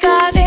forgot